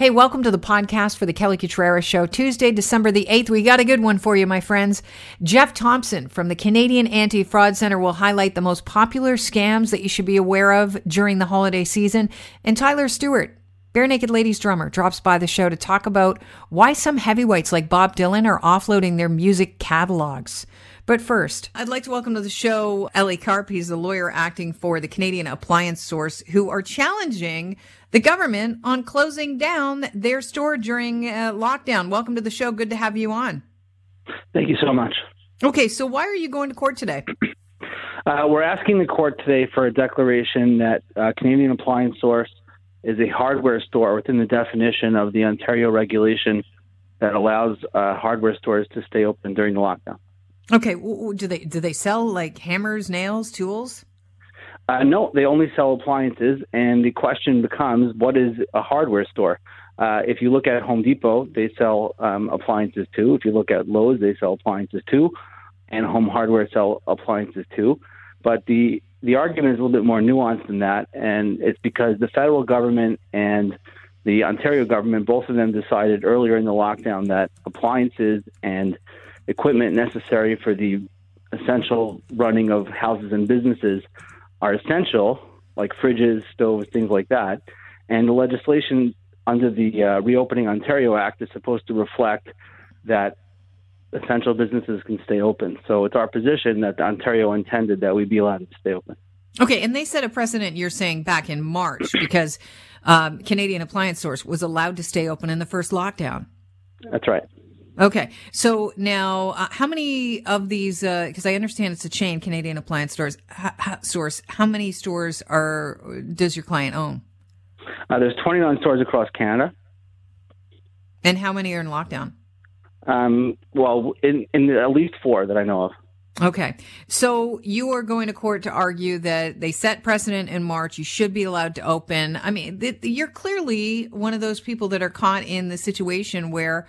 Hey, welcome to the podcast for the Kelly Cutrara Show. Tuesday, December the 8th. We got a good one for you, my friends. Jeff Thompson from the Canadian Anti Fraud Center will highlight the most popular scams that you should be aware of during the holiday season. And Tyler Stewart, Barenaked Ladies drummer, drops by the show to talk about why some heavyweights like Bob Dylan are offloading their music catalogs. But first, I'd like to welcome to the show Ellie Karp. He's a lawyer acting for the Canadian Appliance Source, who are challenging the government on closing down their store during uh, lockdown. Welcome to the show. Good to have you on. Thank you so much. Okay, so why are you going to court today? Uh, we're asking the court today for a declaration that uh, Canadian Appliance Source is a hardware store within the definition of the Ontario regulation that allows uh, hardware stores to stay open during the lockdown. Okay, do they do they sell like hammers, nails, tools? Uh, no, they only sell appliances, and the question becomes, what is a hardware store? Uh, if you look at Home Depot, they sell um, appliances too. If you look at Lowe's, they sell appliances too, and Home Hardware sell appliances too. But the the argument is a little bit more nuanced than that, and it's because the federal government and the Ontario government, both of them decided earlier in the lockdown that appliances and equipment necessary for the essential running of houses and businesses are essential, like fridges, stoves, things like that. And the legislation under the uh, Reopening Ontario Act is supposed to reflect that essential businesses can stay open. So it's our position that Ontario intended that we be allowed to stay open. Okay, and they set a precedent, you're saying, back in March because um, Canadian Appliance Source was allowed to stay open in the first lockdown. That's right. Okay. So now, uh, how many of these, because uh, I understand it's a chain, Canadian Appliance Stores, source, how many stores are, does your client own? Uh, there's 29 stores across Canada. And how many are in lockdown? Um, well, in, in at least four that I know of. Okay. So you are going to court to argue that they set precedent in March. You should be allowed to open. I mean, th- you're clearly one of those people that are caught in the situation where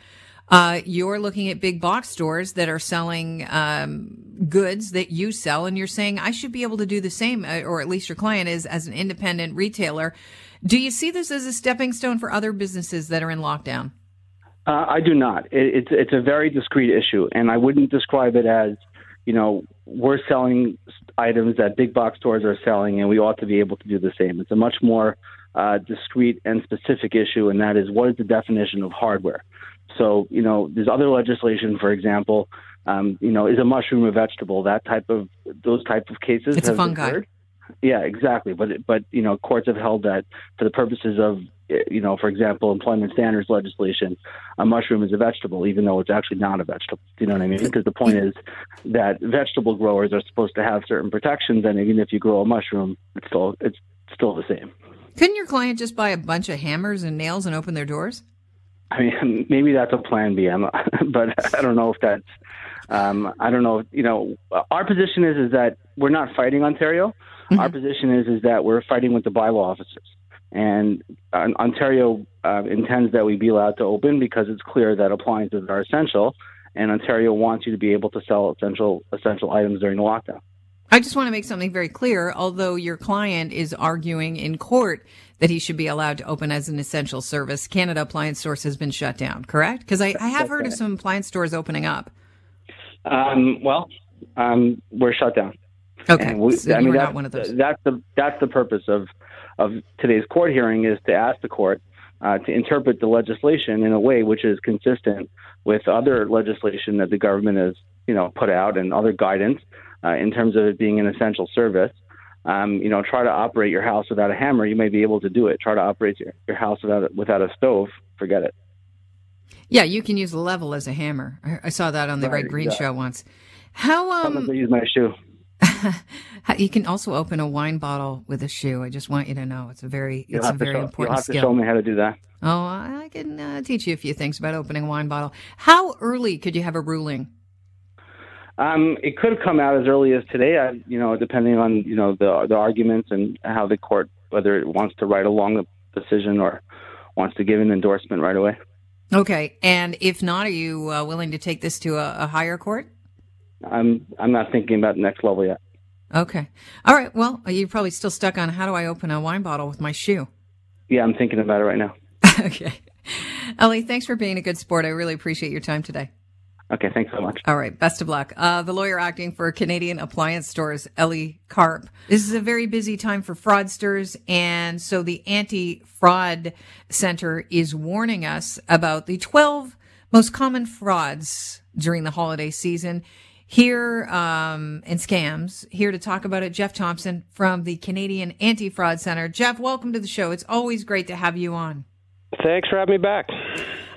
uh, you're looking at big box stores that are selling um, goods that you sell, and you're saying I should be able to do the same, uh, or at least your client is as an independent retailer. Do you see this as a stepping stone for other businesses that are in lockdown? Uh, I do not. It, it's it's a very discrete issue, and I wouldn't describe it as you know we're selling items that big box stores are selling, and we ought to be able to do the same. It's a much more uh, discrete and specific issue, and that is what is the definition of hardware. So, you know, there's other legislation, for example, um, you know, is a mushroom a vegetable? That type of those type of cases. It's a fungi. Yeah, exactly. But but you know, courts have held that for the purposes of you know, for example, employment standards legislation, a mushroom is a vegetable, even though it's actually not a vegetable. Do you know what I mean? Because the point is that vegetable growers are supposed to have certain protections, and even if you grow a mushroom, it's still it's still the same. Couldn't your client just buy a bunch of hammers and nails and open their doors? I mean, maybe that's a plan B. I'm, but I don't know if that's. Um, I don't know. You know, our position is is that we're not fighting Ontario. Mm-hmm. Our position is is that we're fighting with the bylaw officers, and uh, Ontario uh, intends that we be allowed to open because it's clear that appliances are essential, and Ontario wants you to be able to sell essential essential items during the lockdown. I just want to make something very clear. Although your client is arguing in court that he should be allowed to open as an essential service, Canada Appliance Source has been shut down, correct? Because I, I, have heard of some appliance stores opening up. Um, well, um, we're shut down. Okay, we, so I mean, not one of those. That's the that's the purpose of of today's court hearing is to ask the court uh, to interpret the legislation in a way which is consistent with other legislation that the government has you know put out and other guidance uh, in terms of it being an essential service. Um, you know, try to operate your house without a hammer. You may be able to do it. Try to operate your, your house without a, without a stove. Forget it. Yeah, you can use a level as a hammer. I saw that on the right, Red Green yeah. show once. How um? Sometimes I use my shoe. you can also open a wine bottle with a shoe. I just want you to know it's a very you'll it's a very show, important you'll have skill. to show me how to do that. Oh, I can uh, teach you a few things about opening a wine bottle. How early could you have a ruling? Um, it could have come out as early as today, uh, you know, depending on you know the the arguments and how the court whether it wants to write along the decision or wants to give an endorsement right away. Okay, and if not, are you uh, willing to take this to a, a higher court? I'm I'm not thinking about the next level yet. Okay, all right. Well, you're probably still stuck on how do I open a wine bottle with my shoe? Yeah, I'm thinking about it right now. okay. Ellie, thanks for being a good sport. I really appreciate your time today. Okay, thanks so much. All right, best of luck. Uh, the lawyer acting for Canadian appliance stores, Ellie Karp. This is a very busy time for fraudsters, and so the Anti Fraud Center is warning us about the 12 most common frauds during the holiday season. Here um, and scams. Here to talk about it, Jeff Thompson from the Canadian Anti Fraud Center. Jeff, welcome to the show. It's always great to have you on. Thanks for having me back.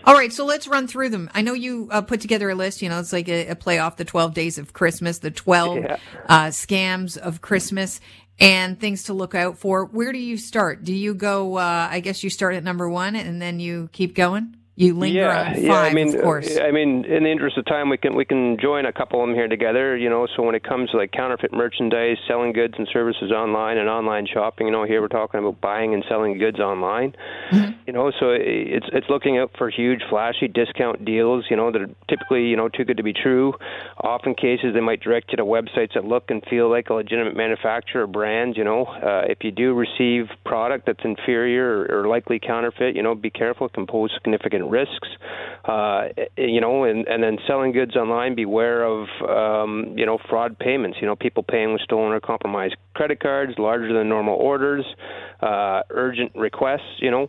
All right, so let's run through them. I know you uh, put together a list. You know, it's like a, a, play off the 12 days of Christmas, the 12 yeah. uh, scams of Christmas, and things to look out for. Where do you start? Do you go, uh, I guess you start at number one and then you keep going? You linger yeah, on five, yeah. I mean, of course. I mean, in the interest of time, we can we can join a couple of them here together. You know, so when it comes to like counterfeit merchandise, selling goods and services online, and online shopping, you know, here we're talking about buying and selling goods online. Mm-hmm. You know, so it's it's looking out for huge, flashy discount deals. You know, that are typically you know too good to be true. Often cases they might direct you to websites that look and feel like a legitimate manufacturer or brand. You know, uh, if you do receive product that's inferior or, or likely counterfeit, you know, be careful. It can pose significant risks. Uh, you know, and, and then selling goods online, beware of um, you know fraud payments. You know, people paying with stolen or compromised credit cards, larger than normal orders, uh, urgent requests. You know.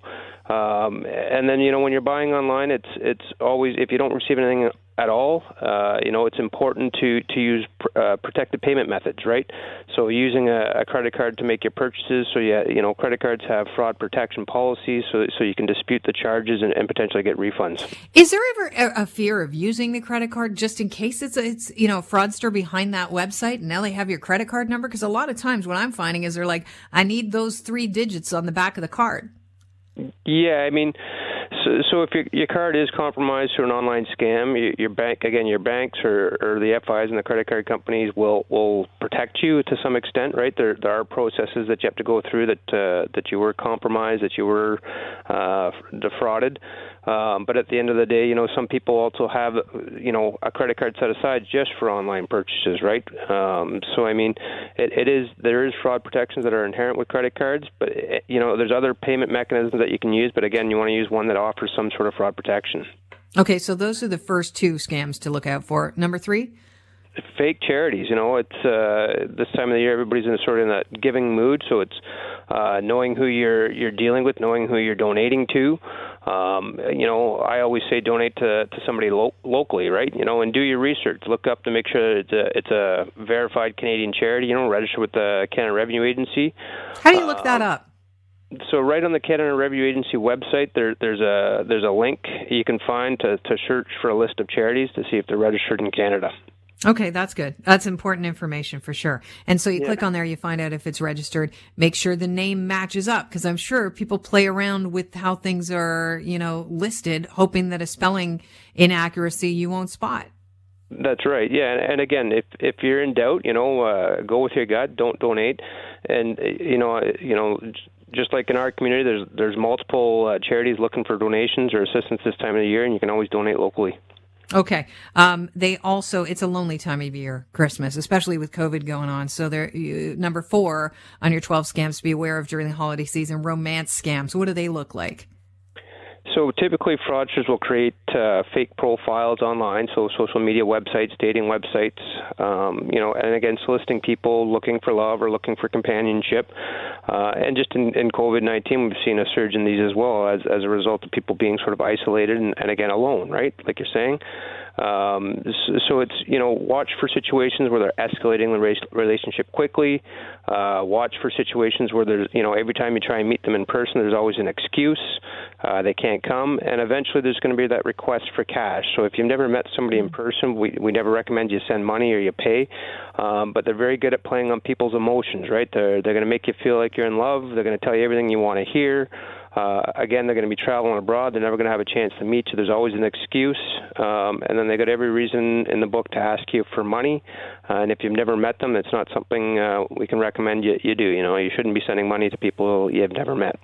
Um, and then you know when you're buying online, it's it's always if you don't receive anything at all, uh, you know it's important to to use pr- uh, protected payment methods, right? So using a, a, credit card to make your purchases. So yeah, you know credit cards have fraud protection policies, so so you can dispute the charges and, and potentially get refunds. Is there ever a, a, fear of using the credit card just in case it's it's you know a fraudster behind that website and now they have your credit card number? Because a lot of times what I'm finding is they're like, I need those three digits on the back of the card. Yeah, I mean, so, so if your, your card is compromised through an online scam, your, bank again, your banks or, or the FIs and the credit card companies will will protect you to some extent, right? There there are processes that you have to go through that uh, that you were compromised, that you were uh, defrauded. Um, but at the end of the day, you know, some people also have, you know, a credit card set aside just for online purchases, right? Um, so I mean, it, it is there is fraud protections that are inherent with credit cards, but it, eh, you know, there's other payment mechanisms that you can use. But again, you want to use one that offers some sort of fraud protection. Okay, so those are the first two scams to look out for. Number three fake charities. You know, it's uh, this time of the year. Everybody's in sort of in that giving mood, so it's uh, knowing who you're you're dealing with, knowing who you're donating to. Um, you know, I always say donate to to somebody lo- locally, right? You know, and do your research. Look up to make sure it's a it's a verified Canadian charity. You know, register with the Canada Revenue Agency. How do you look uh, that up? So right on the Canada Revenue Agency website, there, there's a there's a link you can find to, to search for a list of charities to see if they're registered in Canada. Okay, that's good. That's important information for sure. And so you yeah. click on there, you find out if it's registered. Make sure the name matches up because I'm sure people play around with how things are, you know, listed, hoping that a spelling inaccuracy you won't spot. That's right. Yeah, and again, if if you're in doubt, you know, uh, go with your gut. Don't donate, and you know, you know, just like in our community, there's there's multiple uh, charities looking for donations or assistance this time of the year, and you can always donate locally. Okay. Um, they also, it's a lonely time of year, Christmas, especially with COVID going on. So they're number four on your 12 scams to be aware of during the holiday season, romance scams. What do they look like? So typically, fraudsters will create uh, fake profiles online, so social media websites, dating websites, um, you know, and again, soliciting people looking for love or looking for companionship. Uh, and just in, in COVID 19, we've seen a surge in these as well as, as a result of people being sort of isolated and, and again, alone, right? Like you're saying. Um, so it's you know watch for situations where they're escalating the relationship quickly. Uh, watch for situations where there's you know every time you try and meet them in person, there's always an excuse. Uh, they can't come, and eventually there's going to be that request for cash. So if you've never met somebody in person, we we never recommend you send money or you pay. Um, but they're very good at playing on people's emotions, right? They're they're going to make you feel like you're in love. They're going to tell you everything you want to hear. Uh, again, they're going to be traveling abroad. They're never going to have a chance to meet you. There's always an excuse, um, and then they got every reason in the book to ask you for money. Uh, and if you've never met them, it's not something uh, we can recommend you, you do. You know, you shouldn't be sending money to people you've never met.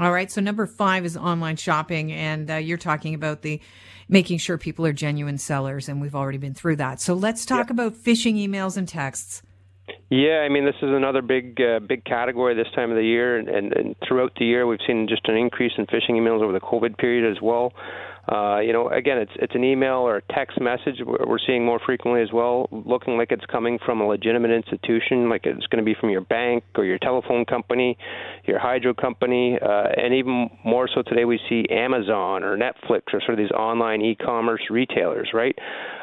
All right. So number five is online shopping, and uh, you're talking about the making sure people are genuine sellers, and we've already been through that. So let's talk yep. about phishing emails and texts. Yeah, I mean this is another big uh, big category this time of the year, and, and, and throughout the year we've seen just an increase in phishing emails over the COVID period as well. Uh, you know, again, it's it's an email or a text message we're seeing more frequently as well, looking like it's coming from a legitimate institution, like it's going to be from your bank or your telephone company, your hydro company, uh, and even more so today we see Amazon or Netflix or sort of these online e-commerce retailers, right?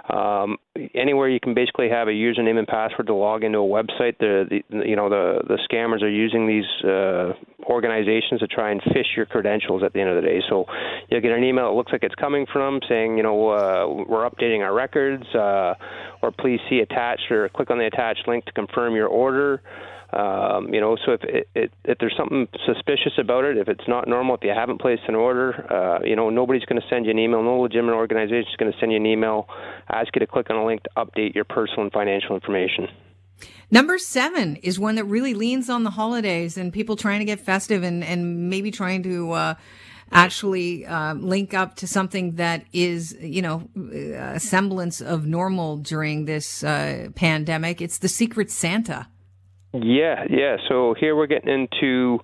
Um, anywhere you can basically have a username and password to log into a website. The, the you know the the scammers are using these uh, organizations to try and fish your credentials at the end of the day. So you'll get an email that looks like it's coming from saying you know uh, we're updating our records, uh, or please see attached or click on the attached link to confirm your order. Um, you know, so if it, it, if there's something suspicious about it, if it's not normal, if you haven't placed an order, uh, you know, nobody's going to send you an email. No legitimate organization is going to send you an email, ask you to click on a link to update your personal and financial information. Number seven is one that really leans on the holidays and people trying to get festive and, and maybe trying to uh, actually uh, link up to something that is, you know, a semblance of normal during this uh, pandemic. It's the Secret Santa. Yeah, yeah. So here we're getting into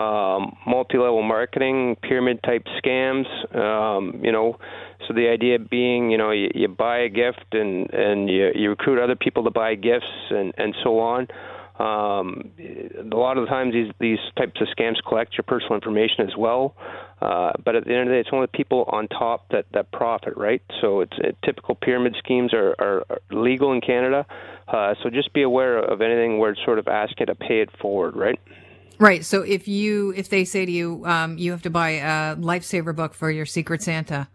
um, multi-level marketing, pyramid-type scams. Um, you know, so the idea being, you know, you, you buy a gift and and you, you recruit other people to buy gifts and and so on. Um, a lot of the times these these types of scams collect your personal information as well. Uh, but at the end of the day, it's only the people on top that, that profit, right? So it's it, typical pyramid schemes are, are, are legal in Canada. Uh, so just be aware of anything where it's sort of ask you to pay it forward, right? Right. So if you if they say to you, um, you have to buy a lifesaver book for your Secret Santa,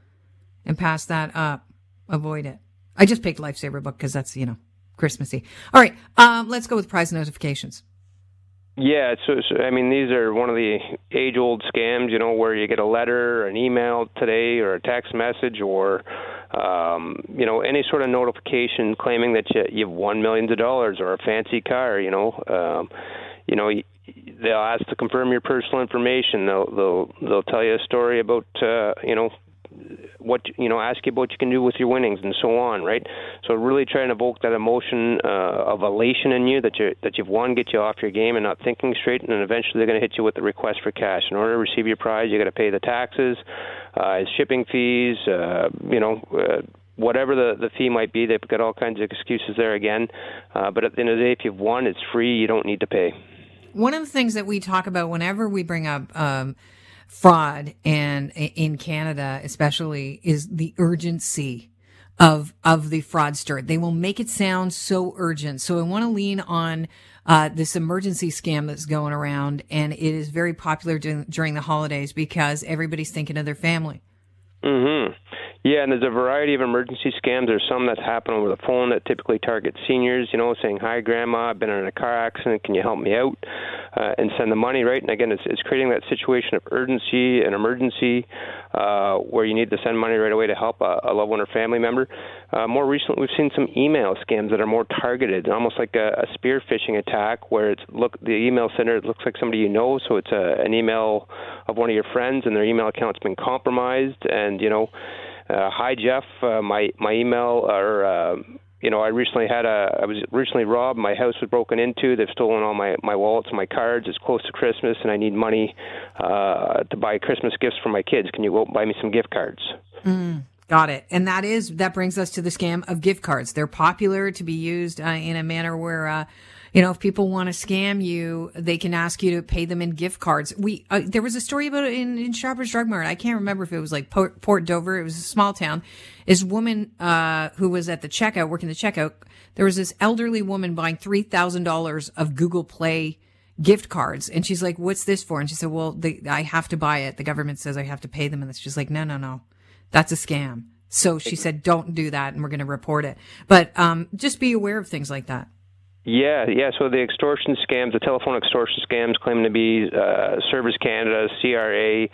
and pass that up, avoid it. I just picked lifesaver book because that's you know Christmassy. All right. Um, let's go with prize notifications. Yeah, so, so I mean these are one of the age-old scams, you know, where you get a letter, an email today, or a text message, or um, you know any sort of notification claiming that you, you've won millions of dollars or a fancy car. You know, um, you know they'll ask to confirm your personal information. They'll they'll they'll tell you a story about uh, you know what you know, ask you about what you can do with your winnings and so on, right? So really try and evoke that emotion uh, of elation in you that you that you've won, get you off your game and not thinking straight, and then eventually they're going to hit you with the request for cash. In order to receive your prize, you got to pay the taxes, uh, shipping fees, uh, you know. Uh, whatever the, the fee might be, they've got all kinds of excuses there again. Uh, but at the end of the day, if you've won, it's free. You don't need to pay. One of the things that we talk about whenever we bring up um, fraud and in Canada especially is the urgency of of the fraudster. They will make it sound so urgent. So I want to lean on uh, this emergency scam that's going around, and it is very popular during, during the holidays because everybody's thinking of their family. Mm-hmm. Yeah, and there's a variety of emergency scams. There's some that happen over the phone that typically target seniors, you know, saying, Hi, Grandma, I've been in a car accident. Can you help me out? Uh, and send the money, right? And again, it's, it's creating that situation of urgency and emergency uh, where you need to send money right away to help a, a loved one or family member. Uh, more recently, we've seen some email scams that are more targeted, almost like a, a spear phishing attack, where it's look the email sender looks like somebody you know, so it's a, an email of one of your friends, and their email account's been compromised, and you know hi Jeff, uh, my my email or uh, you know I recently had a I was recently robbed. My house was broken into. They've stolen all my my wallets, my cards. It's close to Christmas, and I need money uh, to buy Christmas gifts for my kids. Can you go buy me some gift cards? Mm. Got it. And that is, that brings us to the scam of gift cards. They're popular to be used uh, in a manner where, uh, you know, if people want to scam you, they can ask you to pay them in gift cards. We uh, there was a story about it in, in Shoppers Drug Mart. I can't remember if it was like Port, Port Dover. It was a small town. This woman uh, who was at the checkout, working the checkout, there was this elderly woman buying three thousand dollars of Google Play gift cards, and she's like, "What's this for?" And she said, "Well, they, I have to buy it. The government says I have to pay them." And she's like, "No, no, no, that's a scam." So she said, "Don't do that, and we're going to report it." But um, just be aware of things like that. Yeah, yeah. So the extortion scams, the telephone extortion scams, claiming to be uh, Service Canada, CRA,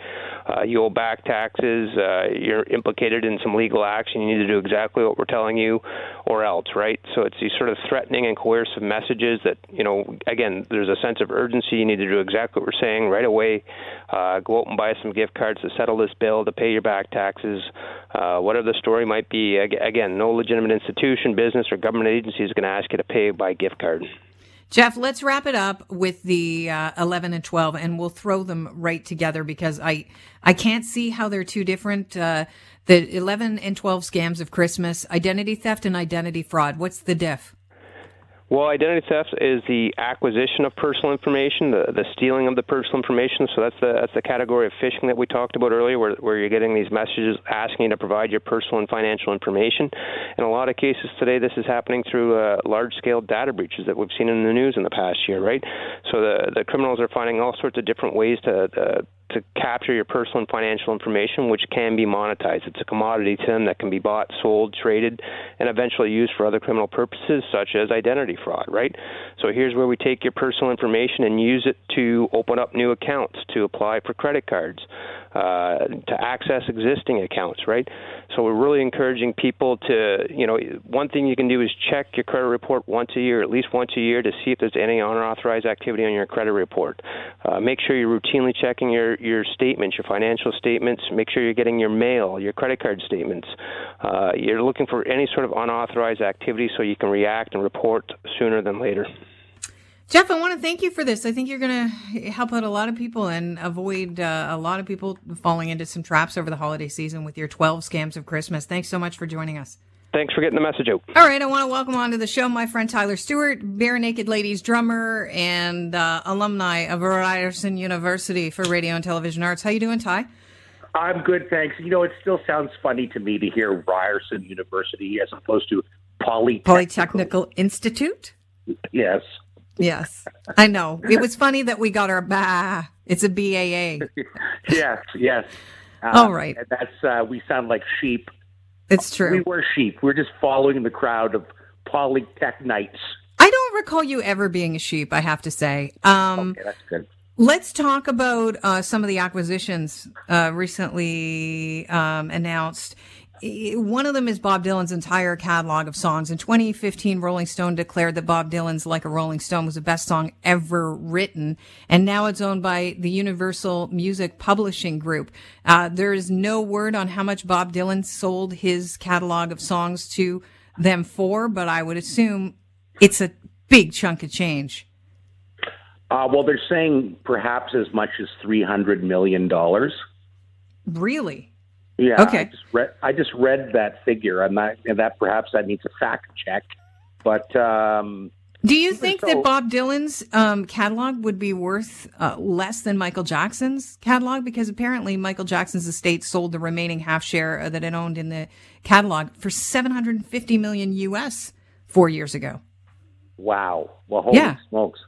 uh, you owe back taxes, uh, you're implicated in some legal action, you need to do exactly what we're telling you, or else, right? So it's these sort of threatening and coercive messages that, you know, again, there's a sense of urgency. You need to do exactly what we're saying right away. Uh, go out and buy some gift cards to settle this bill, to pay your back taxes, uh, whatever the story might be. Again, no legitimate institution, business, or government agency is going to ask you to pay by gift card. Jeff, let's wrap it up with the uh, 11 and 12, and we'll throw them right together because I I can't see how they're two different. Uh, the 11 and 12 scams of Christmas, identity theft and identity fraud. What's the diff? Well, identity theft is the acquisition of personal information, the, the stealing of the personal information. So that's the that's the category of phishing that we talked about earlier, where where you're getting these messages asking you to provide your personal and financial information. In a lot of cases today, this is happening through uh, large-scale data breaches that we've seen in the news in the past year, right? So the the criminals are finding all sorts of different ways to, to to capture your personal and financial information, which can be monetized. It's a commodity to them that can be bought, sold, traded, and eventually used for other criminal purposes, such as identity fraud, right? So here's where we take your personal information and use it to open up new accounts, to apply for credit cards, uh, to access existing accounts, right? So we're really encouraging people to, you know, one thing you can do is check your credit report once a year, at least once a year, to see if there's any unauthorized activity on your credit report. Uh, make sure you're routinely checking your your statements, your financial statements. Make sure you're getting your mail, your credit card statements. Uh, you're looking for any sort of unauthorized activity so you can react and report sooner than later. Jeff, I want to thank you for this. I think you're going to help out a lot of people and avoid uh, a lot of people falling into some traps over the holiday season with your 12 scams of Christmas. Thanks so much for joining us. Thanks for getting the message out. All right, I want to welcome onto the show my friend Tyler Stewart, Barenaked Ladies drummer and uh, alumni of Ryerson University for Radio and Television Arts. How you doing, Ty? I'm good, thanks. You know, it still sounds funny to me to hear Ryerson University as opposed to Polytechnical, Polytechnical Institute. Yes. Yes, I know. It was funny that we got our bah. It's a BAA. yes, yes. Uh, All right. That's uh, we sound like sheep. It's true. We were sheep. We're just following the crowd of polytechnites. I don't recall you ever being a sheep. I have to say. Um, okay, that's good. Let's talk about uh, some of the acquisitions uh, recently um, announced. One of them is Bob Dylan's entire catalog of songs. In 2015, Rolling Stone declared that Bob Dylan's Like a Rolling Stone was the best song ever written. And now it's owned by the Universal Music Publishing Group. Uh, there is no word on how much Bob Dylan sold his catalog of songs to them for, but I would assume it's a big chunk of change. Uh, well, they're saying perhaps as much as $300 million. Really? Yeah. Okay. I just read, I just read that figure. I'm not, and that perhaps that needs a fact check. But um, do you think so, that Bob Dylan's um, catalog would be worth uh, less than Michael Jackson's catalog? Because apparently Michael Jackson's estate sold the remaining half share that it owned in the catalog for 750 million US four years ago. Wow. Well, holy Yeah. smokes.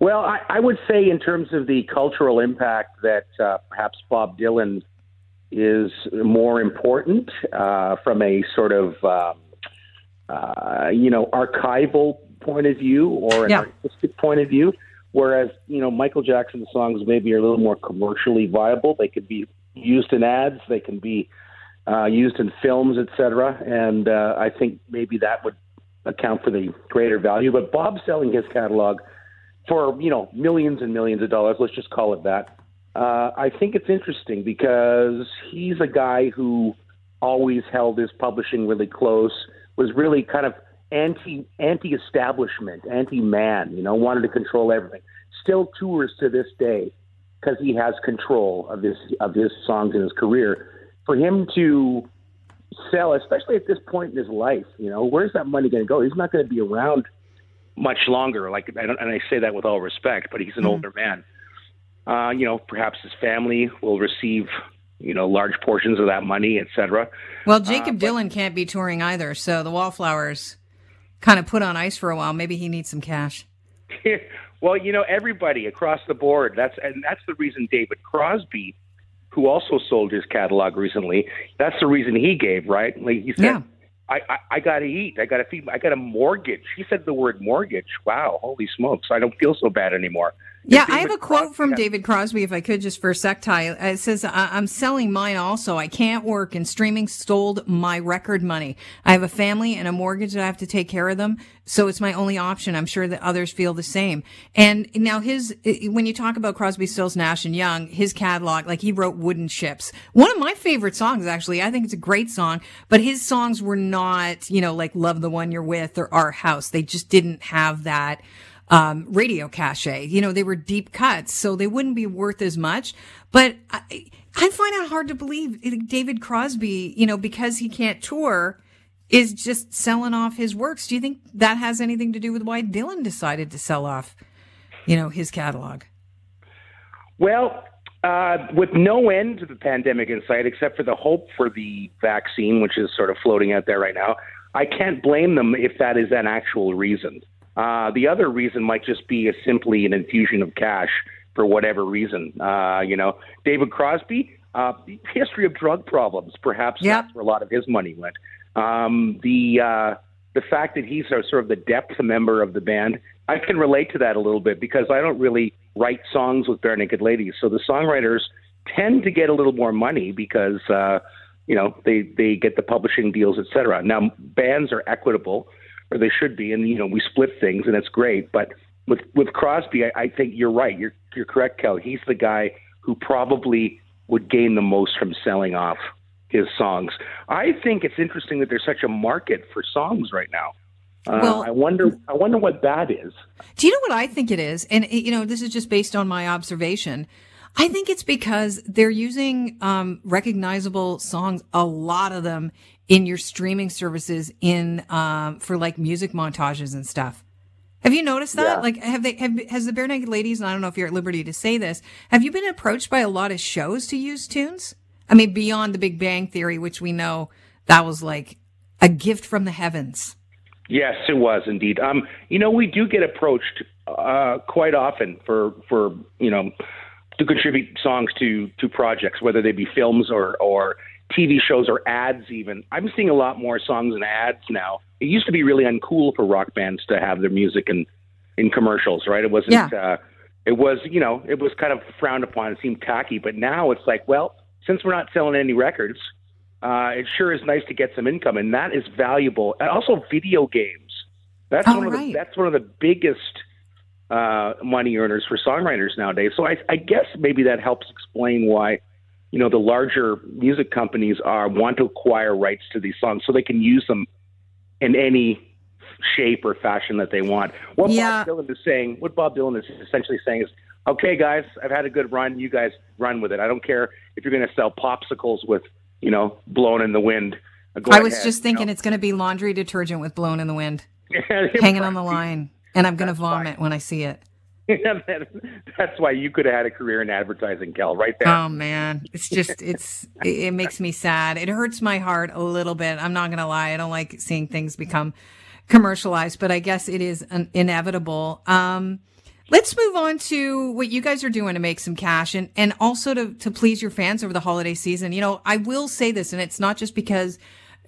Well, I, I would say in terms of the cultural impact that uh, perhaps Bob Dylan is more important uh, from a sort of um, uh, you know archival point of view or an Yeah. artistic point of view. Whereas you know Michael Jackson's songs maybe are a little more commercially viable. They could be used in ads. They can be uh, used in films, etc. And uh, I think maybe that would account for the greater value. But Bob selling his catalog for you know millions and millions of dollars. Let's just call it that. Uh, I think it's interesting because he's a guy who always held his publishing really close. Was really kind of anti anti establishment, anti man. You know, wanted to control everything. Still tours to this day because he has control of his of his songs and his career. For him to sell, especially at this point in his life, you know, where's that money going to go? He's not going to be around much longer. Like, I don't, and I say that with all respect, but he's an older man. Uh, you know, perhaps his family will receive, you know, large portions of that money, et cetera. Well, Jakob Dylan can't be touring either, so the Wallflowers kind of put on ice for a while. Maybe he needs some cash. well, you know, everybody across the board. That's and that's the reason David Crosby, who also sold his catalog recently, that's the reason he gave. Right? Like he said, Yeah. I, I I got to eat. I got to feed. I got a mortgage. He said the word mortgage. Wow, holy smokes! I don't feel so bad anymore. Yeah, I have a quote Crosby from David Crosby, if I could, just for a sec, Ty. It says, I'm selling mine also. I can't work and streaming stole my record money. I have a family and a mortgage that I have to take care of them. So it's my only option. I'm sure that others feel the same. And now his, when you talk about Crosby, Stills, Nash and Young, his catalog, like he wrote Wooden Ships. One of my favorite songs, actually. I think it's a great song, but his songs were not, you know, like Love the One You're With or Our House. They just didn't have that um, radio cachet. You know, they were deep cuts, so they wouldn't be worth as much. But I, I find it hard to believe David Crosby, you know, because he can't tour, is just selling off his works. Do you think that has anything to do with why Dylan decided to sell off, you know, his catalog? Well, uh, with no end to the pandemic in sight, except for the hope for the vaccine, which is sort of floating out there right now, I can't blame them if that is an actual reason. Uh, the other reason might just be a, simply an infusion of cash for whatever reason. Uh, you know, David Crosby, uh, history of drug problems. Perhaps yep. that's where a lot of his money went. Um, the uh, the fact that he's a, sort of the depth member of the band, I can relate to that a little bit because I don't really write songs with Barenaked Ladies. So the songwriters tend to get a little more money because uh, you know they they get the publishing deals, etc. Now bands are equitable or they should be, and you know we split things, and it's great. But with with Crosby, I, I think you're right. You're you're correct, Kel. He's the guy who probably would gain the most from selling off his songs. I think it's interesting that there's such a market for songs right now. Uh, well, I wonder. I wonder what that is. Do you know what I think it is? And you know, this is just based on my observation. I think it's because they're using um, recognizable songs, a lot of them in your streaming services in um, for like music montages and stuff. Have you noticed that? Yeah. Like, have they have has the Barenaked Ladies? And I don't know if you're at liberty to say this. Have you been approached by a lot of shows to use tunes? I mean, beyond the Big Bang Theory, which we know that was like a gift from the heavens. Yes, it was indeed. Um, you know, we do get approached uh, quite often for for you know to contribute songs to to projects, whether they be films or or TV shows or ads even. I'm seeing a lot more songs and ads now. It used to be really uncool for rock bands to have their music in in commercials, right? It wasn't yeah. uh it was, you know, it was kind of frowned upon, it seemed tacky, but now it's like, well, since we're not selling any records, uh it sure is nice to get some income and that is valuable. And also video games. That's oh, one of right. the that's one of the biggest uh, money earners for songwriters nowadays. So I, I guess maybe that helps explain why you know the larger music companies are want to acquire rights to these songs so they can use them in any shape or fashion that they want. What yeah. Bob Dylan is saying, what Bob Dylan is essentially saying is, okay, guys, I've had a good run. You guys run with it. I don't care if you're going to sell popsicles with, you know, Blowin' in the Wind. Uh, go I was ahead, just thinking you know? it's going to be laundry detergent with Blowin' in the Wind, hanging on the line, and I'm going to vomit fine. when I see it. that's why you could have had a career in advertising, Kel, right there. Oh man, it's just it's it, makes me sad. It hurts my heart a little bit. I'm not gonna lie. I don't like seeing things become commercialized, but I guess it is inevitable. Um, let's move on to what you guys are doing to make some cash and, and also to, to please your fans over the holiday season. You know, I will say this, and it's not just because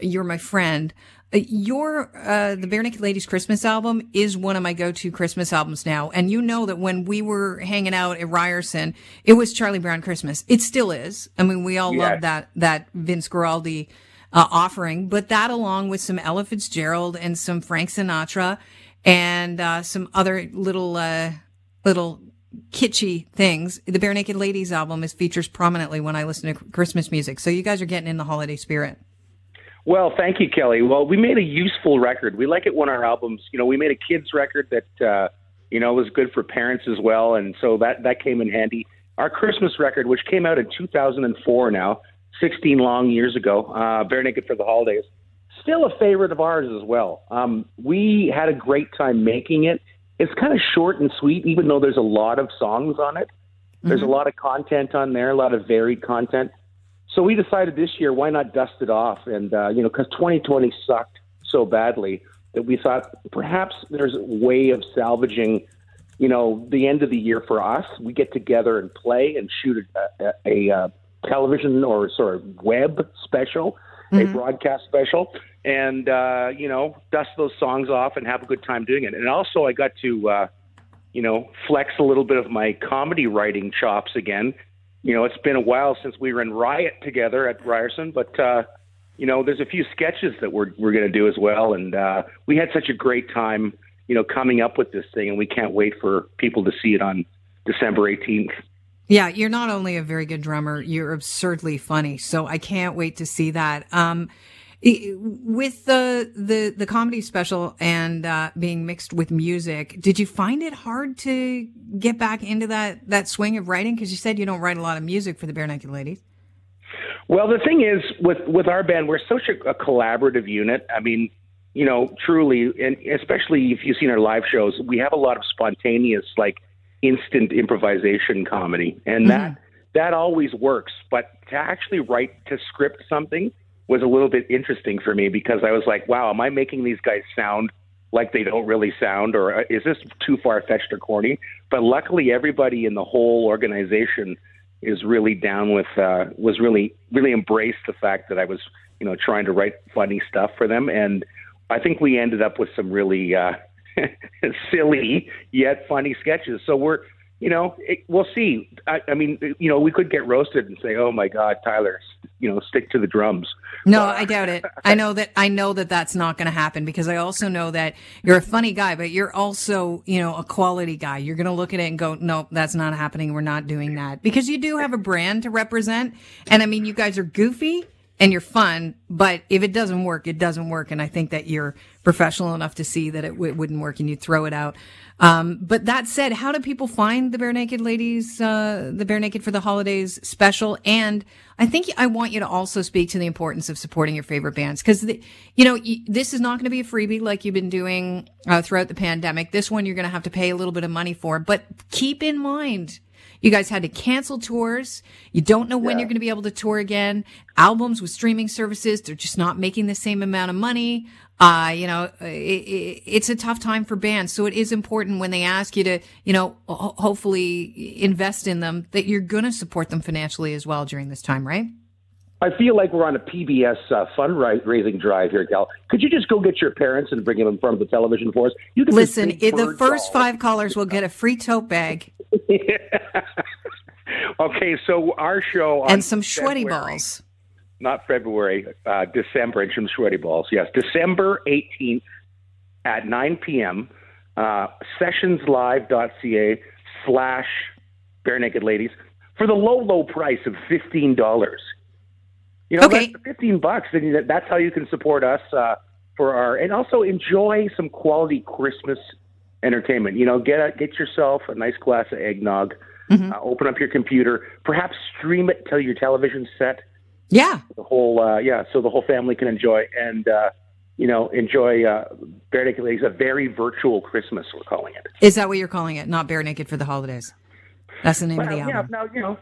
you're my friend. Uh, your uh, the Barenaked Ladies Christmas album is one of my go-to Christmas albums now, and you know that when we were hanging out at Ryerson, it was Charlie Brown Christmas. It still is. I mean, we all yes. love that that Vince Guaraldi uh, offering, but that along with some Ella Fitzgerald and some Frank Sinatra and uh, some other little uh, little kitschy things. The Barenaked Ladies album is features prominently when I listen to Christmas music. So you guys are getting in the holiday spirit. Well, thank you, Kelly. Well, we made a useful record. We like it when our albums, you know, we made a kids record that, uh, you know, was good for parents as well, and so that that came in handy. Our Christmas record, which came out in 2004 now, 16 long years ago, uh, Barenaked for the Holidays, still a favorite of ours as well. Um, we had a great time making it. It's kind of short and sweet, even though there's a lot of songs on it. There's mm-hmm. a lot of content on there, a lot of varied content. So we decided this year, why not dust it off? And, uh, you know, because 2020 sucked so badly that we thought perhaps there's a way of salvaging, you know, the end of the year for us. We get together and play and shoot a, a, a uh, television or sort of web special, mm-hmm. a broadcast special, and, uh, you know, dust those songs off and have a good time doing it. And also, I got to, uh, you know, flex a little bit of my comedy writing chops again you know, it's been a while since we were in Riot together at Ryerson, but uh, you know, there's a few sketches that we're we're going to do as well, and uh, we had such a great time, you know, coming up with this thing, and we can't wait for people to see it on December 18th. Yeah, you're not only a very good drummer, you're absurdly funny. So I can't wait to see that. Um, With the the the comedy special and uh, being mixed with music, did you find it hard to get back into that that swing of writing? Because you said you don't write a lot of music for the Barenaked Ladies. Well, the thing is, with with our band, we're such a, a collaborative unit. I mean, you know, truly, and especially if you've seen our live shows, we have a lot of spontaneous, like instant improvisation comedy, and mm-hmm. that that always works. But to actually write to script something was a little bit interesting for me because I was like, wow, am I making these guys sound like they don't really sound, or uh, is this too far fetched or corny? But luckily, everybody in the whole organization is really down with uh, was really really embraced the fact that I was you know trying to write funny stuff for them, and I think we ended up with some really uh, silly yet funny sketches. So we're you know, it, we'll see. I, I mean, you know, we could get roasted and say, "Oh my God, Tyler, you know, stick to the drums." No, I doubt it. I know that I know that that's not going to happen because I also know that you're a funny guy, but you're also, you know, a quality guy. You're going to look at it and go, "No, that's not happening. We're not doing that." Because you do have a brand to represent, and I mean, you guys are goofy and you're fun, but if it doesn't work, it doesn't work. And I think that you're professional enough to see that it w- wouldn't work and you throw it out. Um, but that said, how do people find the Barenaked Ladies, uh, the Barenaked for the Holidays special? And I think I want you to also speak to the importance of supporting your favorite bands because, you know, this is not going to be a freebie like you've been doing uh, throughout the pandemic. This one you're going to have to pay a little bit of money for, but keep in mind, you guys had to cancel tours. You don't know when yeah. you're going to be able to tour again. Albums with streaming services, they're just not making the same amount of money. Uh, you know, it, it, it's a tough time for bands. So it is important when they ask you to, you know, ho- hopefully invest in them that you're going to support them financially as well during this time, right? I feel like we're on a PBS uh, fundraising drive here, Gal. Could you just go get your parents and bring them in front of the television for us? You can listen. the first five callers will get a free tote bag. okay, so our show and some sweaty balls. Not February, uh, December, and some sweaty balls. Yes, December eighteenth at nine p.m. Uh, sessionslive.ca slash Barenaked Ladies for the low, low price of fifteen dollars. You know, okay. that's fifteen bucks, and that's how you can support us uh, for our and also enjoy some quality Christmas entertainment. You know, get a, get yourself a nice glass of eggnog. Mm-hmm. Uh, open up your computer, perhaps stream it till your television set. Yeah, the whole uh, yeah, so the whole family can enjoy and uh, you know enjoy uh, Barenaked Ladies, a very virtual Christmas. We're calling it. Is that what you're calling it? Not Barenaked for the holidays. That's the name well, of the album. Yeah, now you know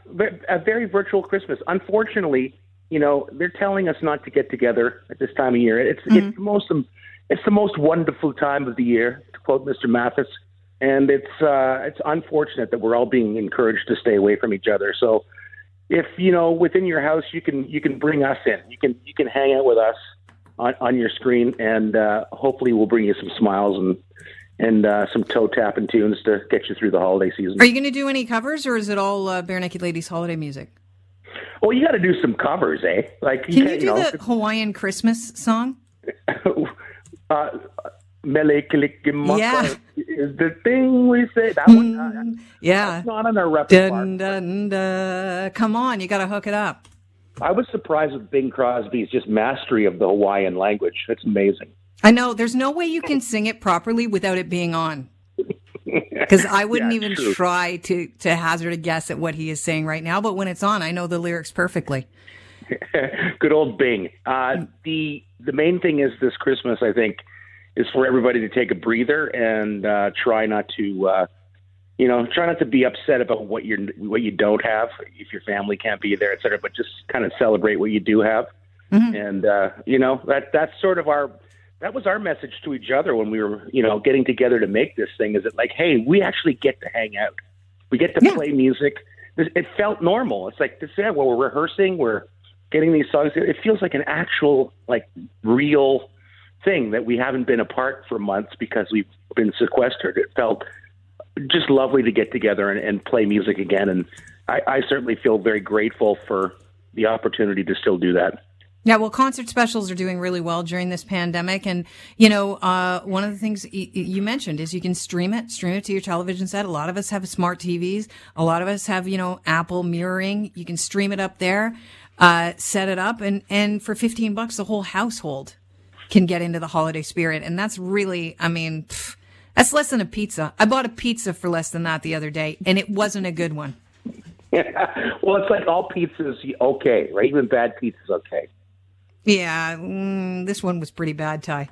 a very virtual Christmas. Unfortunately, you know, they're telling us not to get together at this time of year. It's mm-hmm. it's the most it's the most wonderful time of the year, to quote Mr. Mathis. And it's uh, it's unfortunate that we're all being encouraged to stay away from each other. So, if you know within your house, you can you can bring us in. You can you can hang out with us on, on your screen, and uh, hopefully we'll bring you some smiles and and uh, some toe tapping tunes to get you through the holiday season. Are you going to do any covers, or is it all uh, Barenaked Ladies holiday music? Well, you got to do some covers, eh? Like, can you, you do know, the Hawaiian Christmas song? uh, Mele yeah. is the thing we say. That one, mm, yeah, that's not in our repertoire. Dun, dun, dun. Come on, you got to hook it up. I was surprised with Bing Crosby's just mastery of the Hawaiian language. It's amazing. I know. There's no way you can sing it properly without it being on. Because I wouldn't yeah, even true. try to to hazard a guess at what he is saying right now. But when it's on, I know the lyrics perfectly. Good old Bing. Uh, the the main thing is this Christmas. I think is for everybody to take a breather and uh, try not to. Uh, you know, try not to be upset about what you're what you don't have if your family can't be there, et cetera. But just kind of celebrate what you do have, mm-hmm. and uh, you know that that's sort of our that was our message to each other when we were, you know, getting together to make this thing. Is it like, hey, we actually get to hang out, we get to yeah. play music. It felt normal. It's like this, yeah, well, we're rehearsing, we're getting these songs. It feels like an actual, like, real thing that we haven't been apart for months because we've been sequestered. It felt just lovely to get together and, and play music again, and I, I certainly feel very grateful for the opportunity to still do that. Yeah, well, concert specials are doing really well during this pandemic. And, you know, uh, one of the things y- you mentioned is you can stream it, stream it to your television set. A lot of us have smart TVs. A lot of us have, you know, Apple mirroring. You can stream it up there. uh, set it up, and and for fifteen bucks, the whole household can get into the holiday spirit, and that's really, I mean, pff, that's less than a pizza. I bought a pizza for less than that the other day, and it wasn't a good one. Yeah. Well, it's like all pizzas okay, right? Even bad pizza's okay. Yeah, mm, this one was pretty bad, Ty.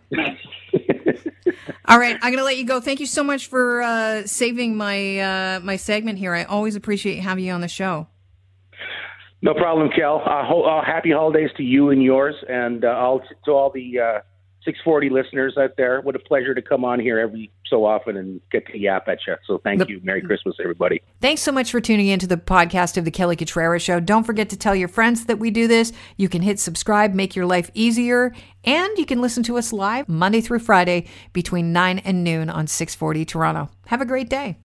All right, I'm going to let you go. Thank you so much for uh, saving my uh, my segment here. I always appreciate having you on the show. No problem, Kel. Uh, ho- uh, happy holidays to you and yours, and uh, all to all the uh, 640 listeners out there. What a pleasure to come on here every so often and get to yap at you. So thank the, you. Merry Christmas, everybody. Thanks so much for tuning in to the podcast of the Kelly Cutrara Show. Don't forget to tell your friends that we do this. You can hit subscribe, make your life easier, and you can listen to us live Monday through Friday between 9 and noon on 640 Toronto. Have a great day.